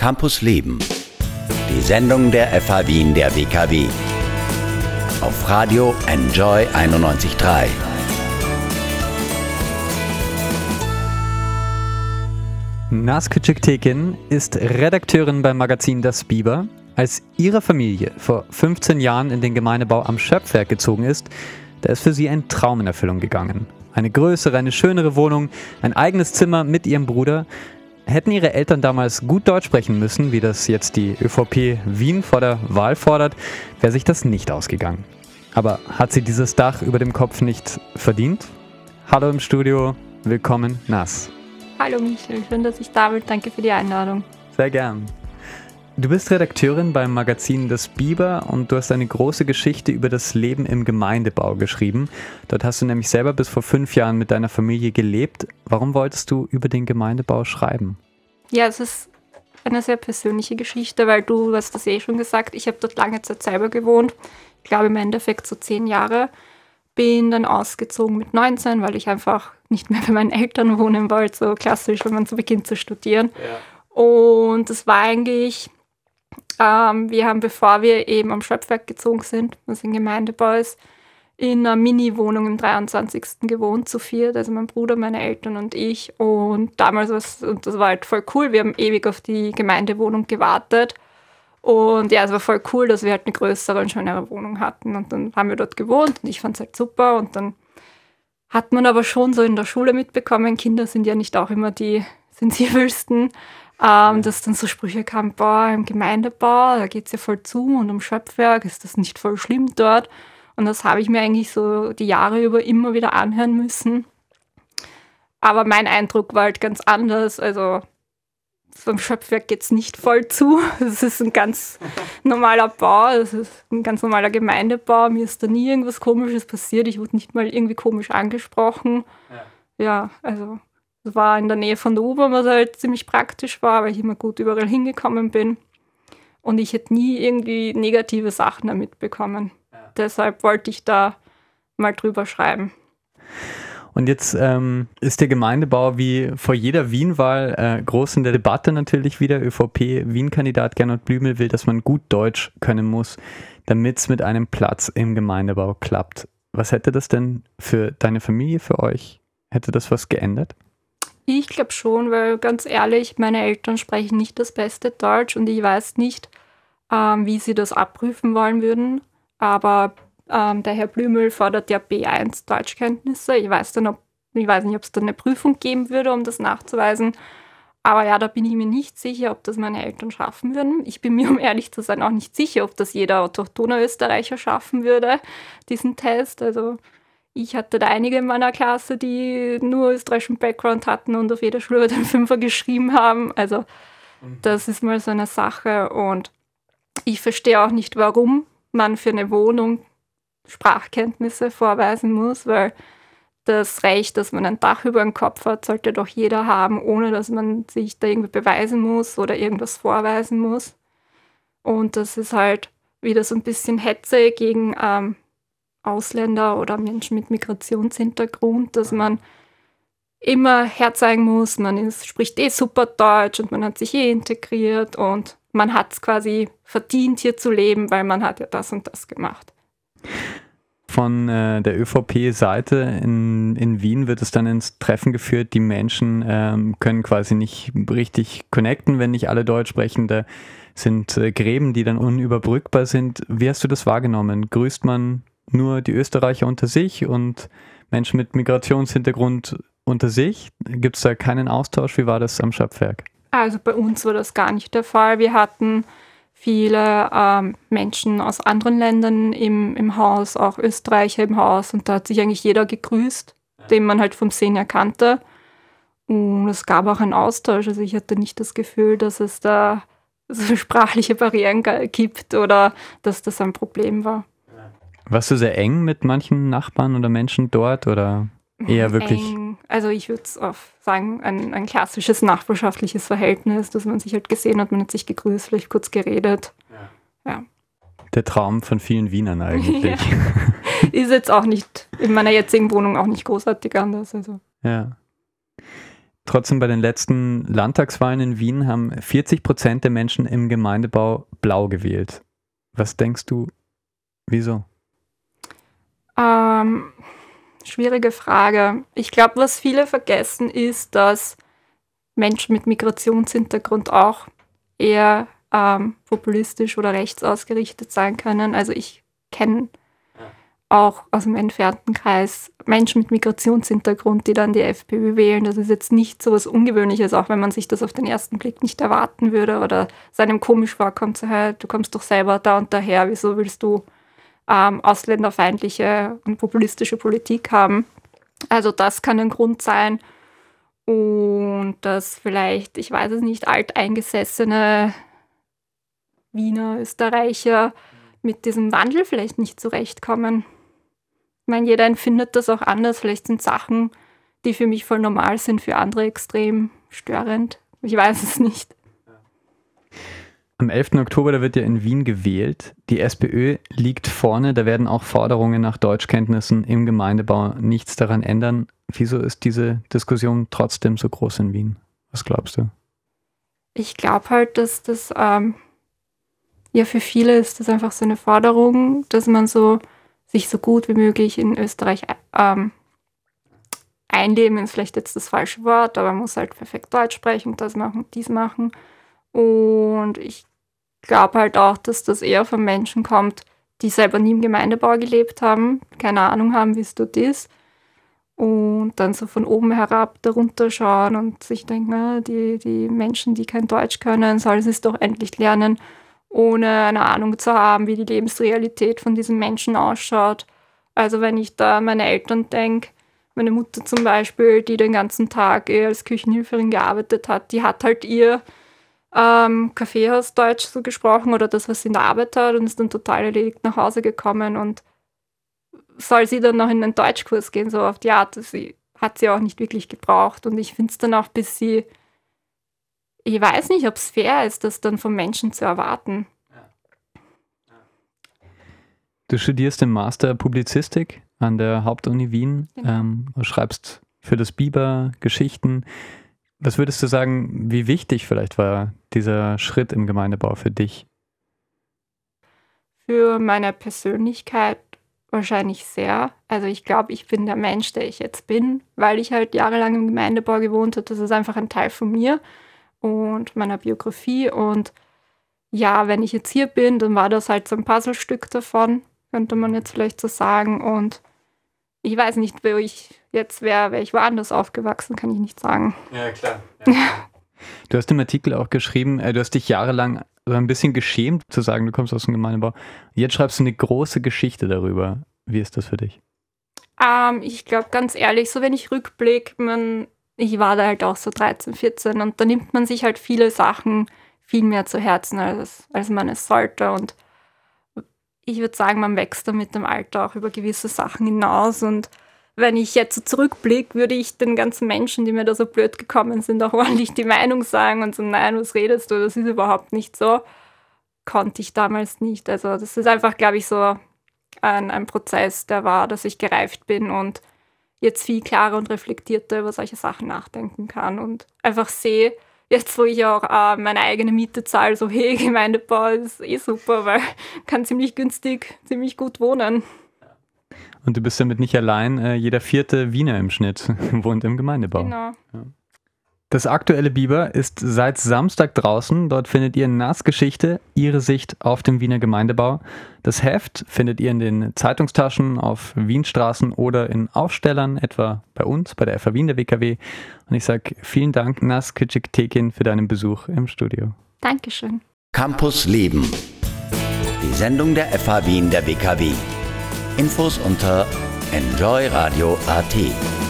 Campus Leben. Die Sendung der FH Wien der WKW. Auf Radio Enjoy 91.3. Naskücük Tekin ist Redakteurin beim Magazin Das Biber. Als ihre Familie vor 15 Jahren in den Gemeindebau am Schöpfwerk gezogen ist, da ist für sie ein Traum in Erfüllung gegangen. Eine größere, eine schönere Wohnung, ein eigenes Zimmer mit ihrem Bruder. Hätten ihre Eltern damals gut Deutsch sprechen müssen, wie das jetzt die ÖVP Wien vor der Wahl fordert, wäre sich das nicht ausgegangen. Aber hat sie dieses Dach über dem Kopf nicht verdient? Hallo im Studio, willkommen Nass. Hallo Michel, schön, dass ich da bin. Danke für die Einladung. Sehr gern. Du bist Redakteurin beim Magazin Das Biber und du hast eine große Geschichte über das Leben im Gemeindebau geschrieben. Dort hast du nämlich selber bis vor fünf Jahren mit deiner Familie gelebt. Warum wolltest du über den Gemeindebau schreiben? Ja, es ist eine sehr persönliche Geschichte, weil du hast das eh schon gesagt, ich habe dort lange Zeit selber gewohnt. Ich glaube im Endeffekt so zehn Jahre. Bin dann ausgezogen mit 19, weil ich einfach nicht mehr bei meinen Eltern wohnen wollte, so klassisch, wenn man so beginnt zu studieren. Ja. Und es war eigentlich ähm, wir haben, bevor wir eben am Schöpfwerk gezogen sind, was ein Gemeindebau ist, in einer Mini-Wohnung im 23. gewohnt, zu viert, also mein Bruder, meine Eltern und ich. Und damals war es, und das war halt voll cool, wir haben ewig auf die Gemeindewohnung gewartet. Und ja, es war voll cool, dass wir halt eine größere und schönere Wohnung hatten. Und dann haben wir dort gewohnt und ich fand es halt super. Und dann hat man aber schon so in der Schule mitbekommen, Kinder sind ja nicht auch immer die sensibelsten. Ähm, dass dann so Sprüche kamen, boah, im Gemeindebau, da geht es ja voll zu und um Schöpfwerk, ist das nicht voll schlimm dort? Und das habe ich mir eigentlich so die Jahre über immer wieder anhören müssen. Aber mein Eindruck war halt ganz anders. Also vom Schöpfwerk geht es nicht voll zu. Es ist ein ganz normaler Bau, es ist ein ganz normaler Gemeindebau. Mir ist da nie irgendwas Komisches passiert. Ich wurde nicht mal irgendwie komisch angesprochen. Ja, ja also war in der Nähe von der U-Bahn, was halt ziemlich praktisch war, weil ich immer gut überall hingekommen bin. Und ich hätte nie irgendwie negative Sachen damit bekommen. Ja. Deshalb wollte ich da mal drüber schreiben. Und jetzt ähm, ist der Gemeindebau wie vor jeder Wien-Wahl äh, groß in der Debatte natürlich wieder. ÖVP-Wien-Kandidat Gernot Blümel will, dass man gut Deutsch können muss, damit es mit einem Platz im Gemeindebau klappt. Was hätte das denn für deine Familie, für euch? Hätte das was geändert? Ich glaube schon, weil ganz ehrlich, meine Eltern sprechen nicht das beste Deutsch und ich weiß nicht, ähm, wie sie das abprüfen wollen würden. Aber ähm, der Herr Blümel fordert ja B1 Deutschkenntnisse. Ich weiß, dann, ob, ich weiß nicht, ob es da eine Prüfung geben würde, um das nachzuweisen. Aber ja, da bin ich mir nicht sicher, ob das meine Eltern schaffen würden. Ich bin mir, um ehrlich zu sein, auch nicht sicher, ob das jeder autochtone Österreicher schaffen würde, diesen Test. Also ich hatte da einige in meiner Klasse, die nur österreichischen Background hatten und auf jeder Schule den Fünfer geschrieben haben. Also mhm. das ist mal so eine Sache. Und ich verstehe auch nicht, warum man für eine Wohnung Sprachkenntnisse vorweisen muss, weil das Recht, dass man ein Dach über dem Kopf hat, sollte doch jeder haben, ohne dass man sich da irgendwie beweisen muss oder irgendwas vorweisen muss. Und das ist halt wieder so ein bisschen Hetze gegen ähm, Ausländer oder Menschen mit Migrationshintergrund, dass man immer herzeigen muss, man ist, spricht eh super Deutsch und man hat sich eh integriert und man hat es quasi verdient, hier zu leben, weil man hat ja das und das gemacht. Von äh, der ÖVP-Seite in, in Wien wird es dann ins Treffen geführt. Die Menschen ähm, können quasi nicht richtig connecten, wenn nicht alle Deutsch sprechen. Da sind äh, Gräben, die dann unüberbrückbar sind. Wie hast du das wahrgenommen? Grüßt man nur die Österreicher unter sich und Menschen mit Migrationshintergrund unter sich? Gibt es da keinen Austausch? Wie war das am Schöpfwerk? Also bei uns war das gar nicht der Fall. Wir hatten viele ähm, Menschen aus anderen Ländern im, im Haus, auch Österreicher im Haus und da hat sich eigentlich jeder gegrüßt, den man halt vom Sehen erkannte. Und es gab auch einen Austausch. Also ich hatte nicht das Gefühl, dass es da so sprachliche Barrieren gibt oder dass das ein Problem war. Warst du sehr eng mit manchen Nachbarn oder Menschen dort oder eher wirklich? Eng. Also ich würde sagen, ein, ein klassisches nachbarschaftliches Verhältnis, dass man sich halt gesehen hat, man hat sich gegrüßt, vielleicht kurz geredet. Ja. ja. Der Traum von vielen Wienern eigentlich. Ja. Ist jetzt auch nicht in meiner jetzigen Wohnung auch nicht großartig anders. Also. Ja. Trotzdem bei den letzten Landtagswahlen in Wien haben 40 Prozent der Menschen im Gemeindebau blau gewählt. Was denkst du, wieso? Ähm, schwierige Frage. Ich glaube, was viele vergessen ist, dass Menschen mit Migrationshintergrund auch eher ähm, populistisch oder rechts ausgerichtet sein können. Also ich kenne auch aus dem entfernten Kreis Menschen mit Migrationshintergrund, die dann die FPÖ wählen. Das ist jetzt nicht so was Ungewöhnliches, auch wenn man sich das auf den ersten Blick nicht erwarten würde oder seinem komisch vorkommt, so, hey, du kommst doch selber da und daher, wieso willst du ähm, ausländerfeindliche und populistische Politik haben? Also das kann ein Grund sein. Und dass vielleicht, ich weiß es nicht, alteingesessene Wiener, Österreicher mit diesem Wandel vielleicht nicht zurechtkommen meine, jeder empfindet das auch anders. Vielleicht sind Sachen, die für mich voll normal sind, für andere extrem störend. Ich weiß es nicht. Am 11. Oktober, da wird ja in Wien gewählt. Die SPÖ liegt vorne. Da werden auch Forderungen nach Deutschkenntnissen im Gemeindebau nichts daran ändern. Wieso ist diese Diskussion trotzdem so groß in Wien? Was glaubst du? Ich glaube halt, dass das ähm, ja für viele ist das einfach so eine Forderung, dass man so sich so gut wie möglich in Österreich ähm, einleben, ist vielleicht jetzt das falsche Wort, aber man muss halt perfekt Deutsch sprechen, das machen, dies machen. Und ich glaube halt auch, dass das eher von Menschen kommt, die selber nie im Gemeindebau gelebt haben, keine Ahnung haben, wie es dort ist. Und dann so von oben herab darunter schauen und sich denken, ah, die, die Menschen, die kein Deutsch können, sollen es doch endlich lernen ohne eine Ahnung zu haben, wie die Lebensrealität von diesen Menschen ausschaut. Also wenn ich da meine Eltern denke, meine Mutter zum Beispiel, die den ganzen Tag als Küchenhilferin gearbeitet hat, die hat halt ihr ähm, Kaffeehausdeutsch so gesprochen oder das, was sie in der Arbeit hat und ist dann total erledigt nach Hause gekommen und soll sie dann noch in einen Deutschkurs gehen, so auf die Art, sie hat sie auch nicht wirklich gebraucht und ich finde es dann auch bis sie ich weiß nicht, ob es fair ist, das dann vom Menschen zu erwarten. Du studierst im Master Publizistik an der Hauptuni Wien, genau. ähm, schreibst für das Biber Geschichten. Was würdest du sagen, wie wichtig vielleicht war dieser Schritt im Gemeindebau für dich? Für meine Persönlichkeit wahrscheinlich sehr. Also ich glaube, ich bin der Mensch, der ich jetzt bin, weil ich halt jahrelang im Gemeindebau gewohnt habe. Das ist einfach ein Teil von mir und meiner Biografie. Und ja, wenn ich jetzt hier bin, dann war das halt so ein Puzzlestück davon, könnte man jetzt vielleicht so sagen. Und ich weiß nicht, wo ich jetzt wäre, wäre ich woanders aufgewachsen, kann ich nicht sagen. Ja, klar. Ja. Du hast im Artikel auch geschrieben, äh, du hast dich jahrelang so ein bisschen geschämt zu sagen, du kommst aus dem Gemeindebau. Jetzt schreibst du eine große Geschichte darüber. Wie ist das für dich? Ähm, ich glaube, ganz ehrlich, so wenn ich rückblicke, man ich war da halt auch so 13, 14 und da nimmt man sich halt viele Sachen viel mehr zu Herzen, als, als man es sollte. Und ich würde sagen, man wächst da mit dem Alter auch über gewisse Sachen hinaus. Und wenn ich jetzt so zurückblicke, würde ich den ganzen Menschen, die mir da so blöd gekommen sind, auch ordentlich die Meinung sagen und so, nein, was redest du, das ist überhaupt nicht so. Konnte ich damals nicht. Also das ist einfach, glaube ich, so ein, ein Prozess, der war, dass ich gereift bin und jetzt viel klarer und reflektierter über solche Sachen nachdenken kann und einfach sehe, jetzt wo ich auch äh, meine eigene Miete zahle, so hey, Gemeindebau ist eh super, weil kann ziemlich günstig, ziemlich gut wohnen. Und du bist damit nicht allein, äh, jeder vierte Wiener im Schnitt wohnt im Gemeindebau. Genau. Ja. Das aktuelle Biber ist seit Samstag draußen. Dort findet ihr Nassgeschichte, ihre Sicht auf dem Wiener Gemeindebau. Das Heft findet ihr in den Zeitungstaschen auf Wienstraßen oder in Aufstellern, etwa bei uns, bei der FA Wien der WKW. Und ich sage vielen Dank, Nas Tekin, für deinen Besuch im Studio. Dankeschön. Campus Leben. Die Sendung der FA Wien der WKW. Infos unter enjoyradio.at.